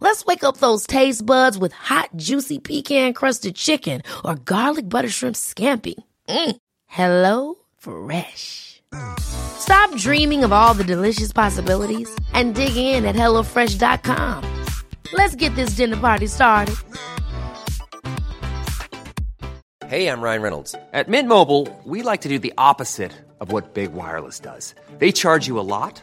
Let's wake up those taste buds with hot, juicy pecan crusted chicken or garlic butter shrimp scampi. Mm. Hello Fresh. Stop dreaming of all the delicious possibilities and dig in at HelloFresh.com. Let's get this dinner party started. Hey, I'm Ryan Reynolds. At Mint Mobile, we like to do the opposite of what Big Wireless does. They charge you a lot,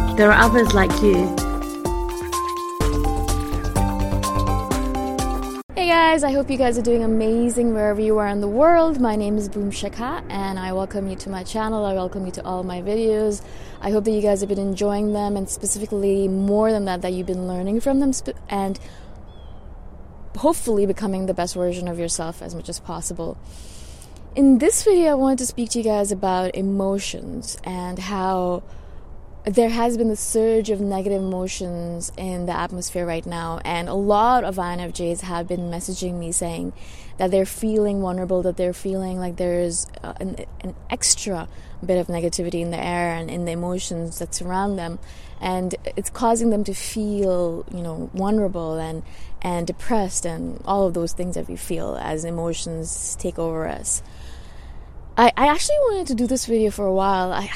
There are others like you. Hey guys, I hope you guys are doing amazing wherever you are in the world. My name is Boom Shikha and I welcome you to my channel. I welcome you to all my videos. I hope that you guys have been enjoying them and specifically more than that that you've been learning from them and hopefully becoming the best version of yourself as much as possible. In this video, I wanted to speak to you guys about emotions and how there has been a surge of negative emotions in the atmosphere right now, and a lot of INFJs have been messaging me saying that they're feeling vulnerable, that they're feeling like there's uh, an, an extra bit of negativity in the air and in the emotions that surround them, and it's causing them to feel, you know, vulnerable and and depressed and all of those things that we feel as emotions take over us. I, I actually wanted to do this video for a while. I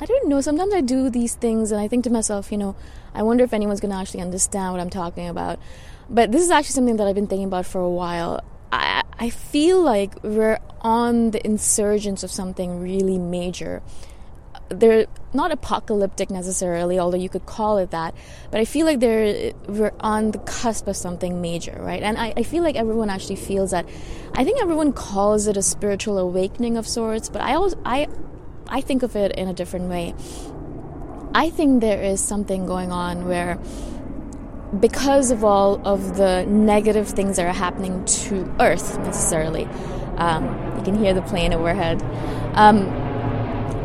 I don't know. Sometimes I do these things and I think to myself, you know, I wonder if anyone's going to actually understand what I'm talking about. But this is actually something that I've been thinking about for a while. I, I feel like we're on the insurgence of something really major. They're not apocalyptic necessarily, although you could call it that. But I feel like they're we're on the cusp of something major, right? And I, I feel like everyone actually feels that. I think everyone calls it a spiritual awakening of sorts, but I also I I think of it in a different way. I think there is something going on where because of all of the negative things that are happening to Earth necessarily, um, you can hear the plane overhead. Um,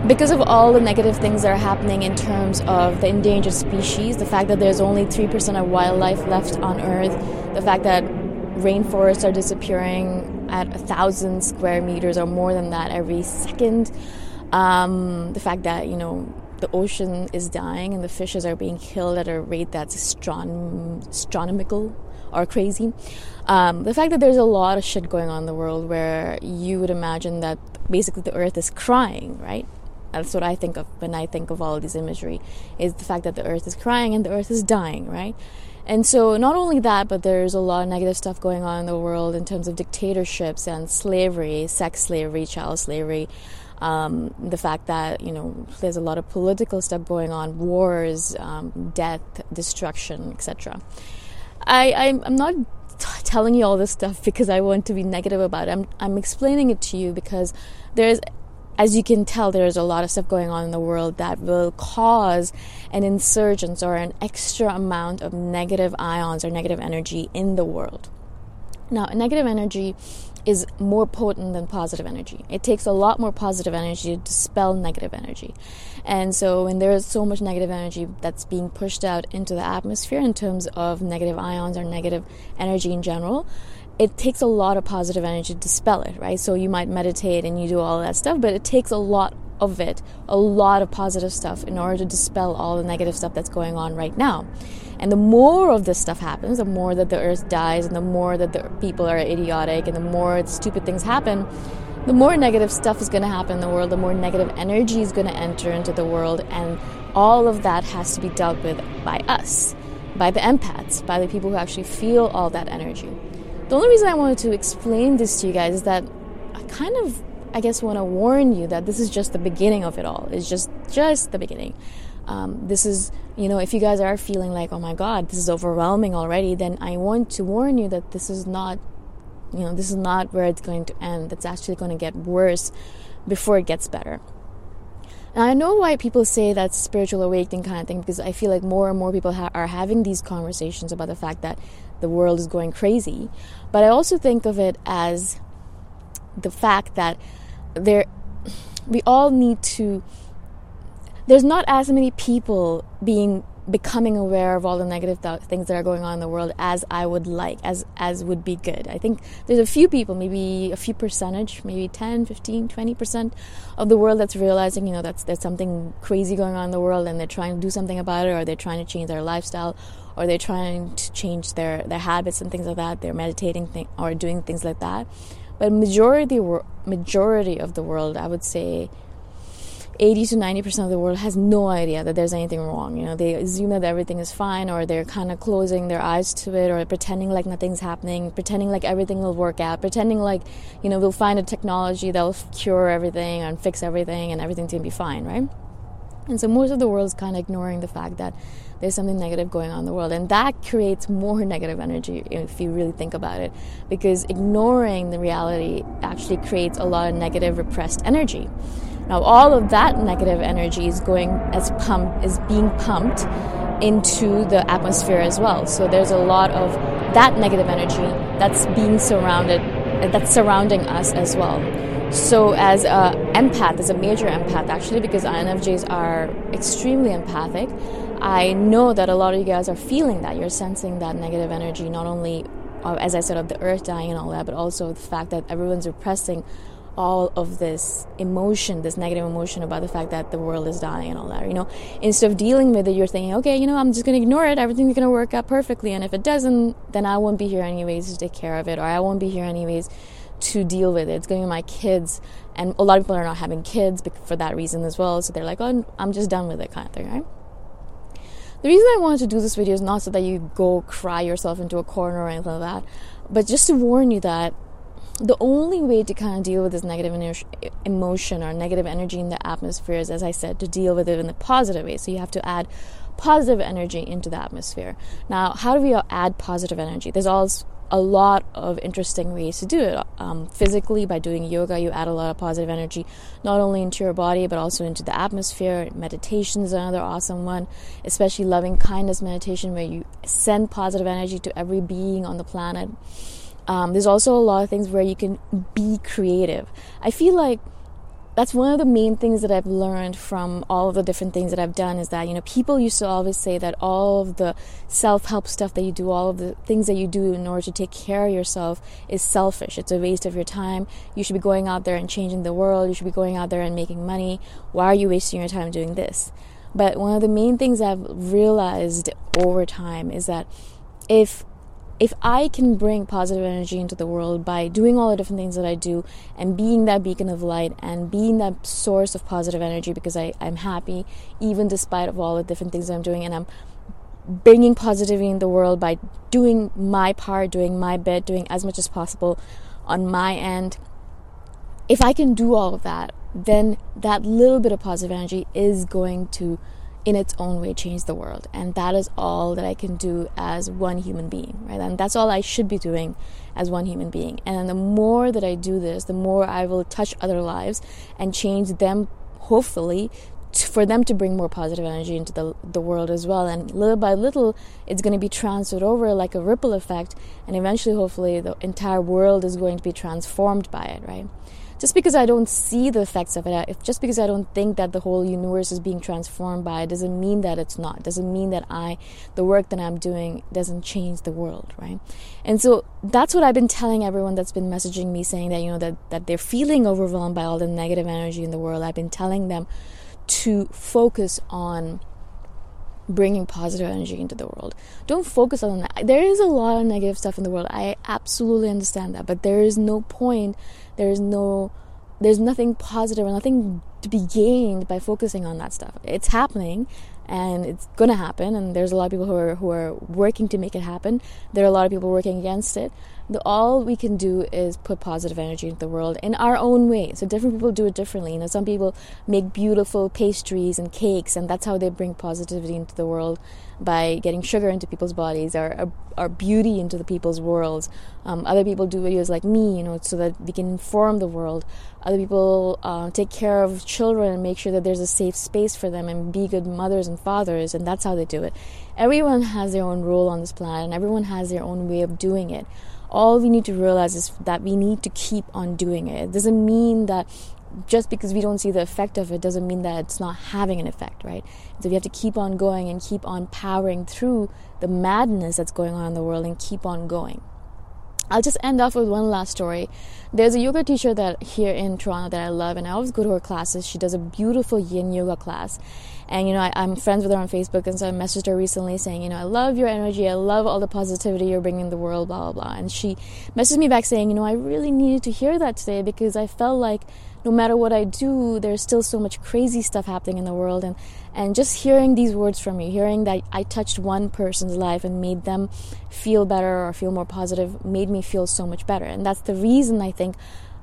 because of all the negative things that are happening in terms of the endangered species, the fact that there's only 3% of wildlife left on Earth, the fact that rainforests are disappearing at a thousand square meters or more than that every second, um, the fact that, you know, the ocean is dying and the fishes are being killed at a rate that's astronom- astronomical or crazy. Um, the fact that there's a lot of shit going on in the world where you would imagine that basically the earth is crying, right? That's what I think of when I think of all of this imagery, is the fact that the earth is crying and the earth is dying, right? And so, not only that, but there's a lot of negative stuff going on in the world in terms of dictatorships and slavery, sex slavery, child slavery. Um, the fact that you know there's a lot of political stuff going on, wars, um, death, destruction, etc. I I'm, not t- telling you all this stuff because I want to be negative about it. I'm I'm explaining it to you because there's as you can tell, there's a lot of stuff going on in the world that will cause an insurgence or an extra amount of negative ions or negative energy in the world. Now, negative energy is more potent than positive energy. It takes a lot more positive energy to dispel negative energy. And so, when there is so much negative energy that's being pushed out into the atmosphere in terms of negative ions or negative energy in general, it takes a lot of positive energy to dispel it, right? So you might meditate and you do all that stuff, but it takes a lot of it, a lot of positive stuff in order to dispel all the negative stuff that's going on right now. And the more of this stuff happens, the more that the earth dies and the more that the people are idiotic and the more stupid things happen, the more negative stuff is going to happen in the world, the more negative energy is going to enter into the world, and all of that has to be dealt with by us, by the empaths, by the people who actually feel all that energy. The only reason I wanted to explain this to you guys is that I kind of, I guess, want to warn you that this is just the beginning of it all. It's just, just the beginning. Um, this is, you know, if you guys are feeling like, oh my God, this is overwhelming already, then I want to warn you that this is not, you know, this is not where it's going to end. It's actually going to get worse before it gets better. And I know why people say that spiritual awakening kind of thing because I feel like more and more people ha- are having these conversations about the fact that the world is going crazy. But I also think of it as the fact that there we all need to there's not as many people being becoming aware of all the negative th- things that are going on in the world as I would like, as as would be good. I think there's a few people, maybe a few percentage, maybe 10, 15, 20% of the world that's realizing, you know, that's there's something crazy going on in the world and they're trying to do something about it or they're trying to change their lifestyle or they're trying to change their, their habits and things like that. They're meditating th- or doing things like that. But majority majority of the world, I would say 80 to 90% of the world has no idea that there's anything wrong. You know, they assume that everything is fine or they're kind of closing their eyes to it or pretending like nothing's happening, pretending like everything will work out, pretending like, you know, we'll find a technology that'll cure everything and fix everything and everything's going to be fine, right? And so most of the world is kind of ignoring the fact that there's something negative going on in the world. And that creates more negative energy if you really think about it. Because ignoring the reality actually creates a lot of negative repressed energy. Now, all of that negative energy is going as pump is being pumped into the atmosphere as well. So there's a lot of that negative energy that's being surrounded, that's surrounding us as well. So, as a empath, as a major empath, actually, because INFJs are extremely empathic, I know that a lot of you guys are feeling that. You're sensing that negative energy, not only, uh, as I said, of the earth dying and all that, but also the fact that everyone's repressing all of this emotion, this negative emotion about the fact that the world is dying and all that. You know, instead of dealing with it, you're thinking, okay, you know, I'm just going to ignore it. Everything's going to work out perfectly. And if it doesn't, then I won't be here anyways to take care of it, or I won't be here anyways to deal with it. It's going to be my kids. And a lot of people are not having kids for that reason as well. So they're like, oh, I'm just done with it, kind of thing, right? The reason I wanted to do this video is not so that you go cry yourself into a corner or anything like that, but just to warn you that the only way to kind of deal with this negative emotion or negative energy in the atmosphere is, as I said, to deal with it in a positive way. So you have to add positive energy into the atmosphere. Now, how do we add positive energy? There's all a lot of interesting ways to do it. Um, physically, by doing yoga, you add a lot of positive energy, not only into your body, but also into the atmosphere. Meditation is another awesome one, especially loving kindness meditation, where you send positive energy to every being on the planet. Um, there's also a lot of things where you can be creative. I feel like that's one of the main things that I've learned from all of the different things that I've done is that, you know, people used to always say that all of the self help stuff that you do, all of the things that you do in order to take care of yourself is selfish. It's a waste of your time. You should be going out there and changing the world. You should be going out there and making money. Why are you wasting your time doing this? But one of the main things I've realized over time is that if if I can bring positive energy into the world by doing all the different things that I do and being that beacon of light and being that source of positive energy because I, I'm happy even despite of all the different things that I'm doing and I'm bringing positivity in the world by doing my part, doing my bit, doing as much as possible on my end. If I can do all of that, then that little bit of positive energy is going to in its own way change the world. And that is all that i can do as one human being right? And that's all i should be doing as one human being. And the more that i do this the more i will touch other lives and change them hopefully for them to bring more positive energy into the, the world as well. And little by little it's going to be transferred over like a ripple effect. And eventually hopefully the entire world is going to be transformed by it right just because I don't see the effects of it, just because I don't think that the whole universe is being transformed by it, doesn't mean that it's not. Doesn't mean that I, the work that I'm doing, doesn't change the world, right? And so that's what I've been telling everyone that's been messaging me saying that you know that that they're feeling overwhelmed by all the negative energy in the world. I've been telling them to focus on bringing positive energy into the world. Don't focus on that. There is a lot of negative stuff in the world. I absolutely understand that, but there is no point. There is no there's nothing positive or nothing to be gained by focusing on that stuff. It's happening and it's going to happen and there's a lot of people who are who are working to make it happen. There are a lot of people working against it the, all we can do is put positive energy into the world in our own way. So different people do it differently. You know, some people make beautiful pastries and cakes, and that's how they bring positivity into the world by getting sugar into people's bodies or, or, or beauty into the people's worlds. Um, other people do videos like me, you know, so that we can inform the world. Other people uh, take care of children and make sure that there's a safe space for them and be good mothers and fathers, and that's how they do it. Everyone has their own role on this planet, and everyone has their own way of doing it all we need to realize is that we need to keep on doing it. It doesn't mean that just because we don't see the effect of it doesn't mean that it's not having an effect, right? So we have to keep on going and keep on powering through the madness that's going on in the world and keep on going. I'll just end off with one last story. There's a yoga teacher that here in Toronto that I love, and I always go to her classes. She does a beautiful yin yoga class, and you know I, am friends with her on Facebook, and so I messaged her recently saying, you know, I love your energy, I love all the positivity you're bringing the world, blah blah blah. And she messaged me back saying, you know, I really needed to hear that today because I felt like no matter what I do, there's still so much crazy stuff happening in the world. And, and just hearing these words from you, hearing that I touched one person's life and made them feel better or feel more positive, made me feel so much better. And that's the reason I think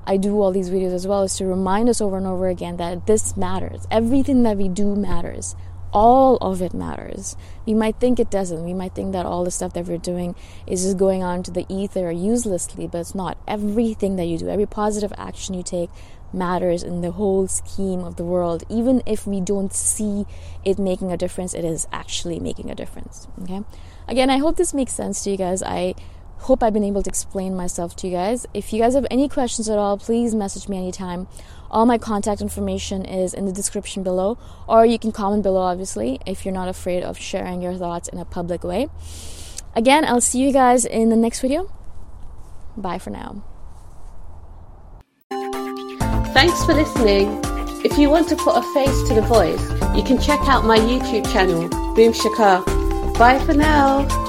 I do all these videos as well, is to remind us over and over again that this matters. Everything that we do matters. All of it matters. We might think it doesn't. We might think that all the stuff that we're doing is just going on to the ether uselessly, but it's not. Everything that you do, every positive action you take, matters in the whole scheme of the world. Even if we don't see it making a difference, it is actually making a difference. Okay? Again, I hope this makes sense to you guys. I hope I've been able to explain myself to you guys. If you guys have any questions at all, please message me anytime. All my contact information is in the description below, or you can comment below, obviously, if you're not afraid of sharing your thoughts in a public way. Again, I'll see you guys in the next video. Bye for now. Thanks for listening. If you want to put a face to the voice, you can check out my YouTube channel, Boom Shikha. Bye for now.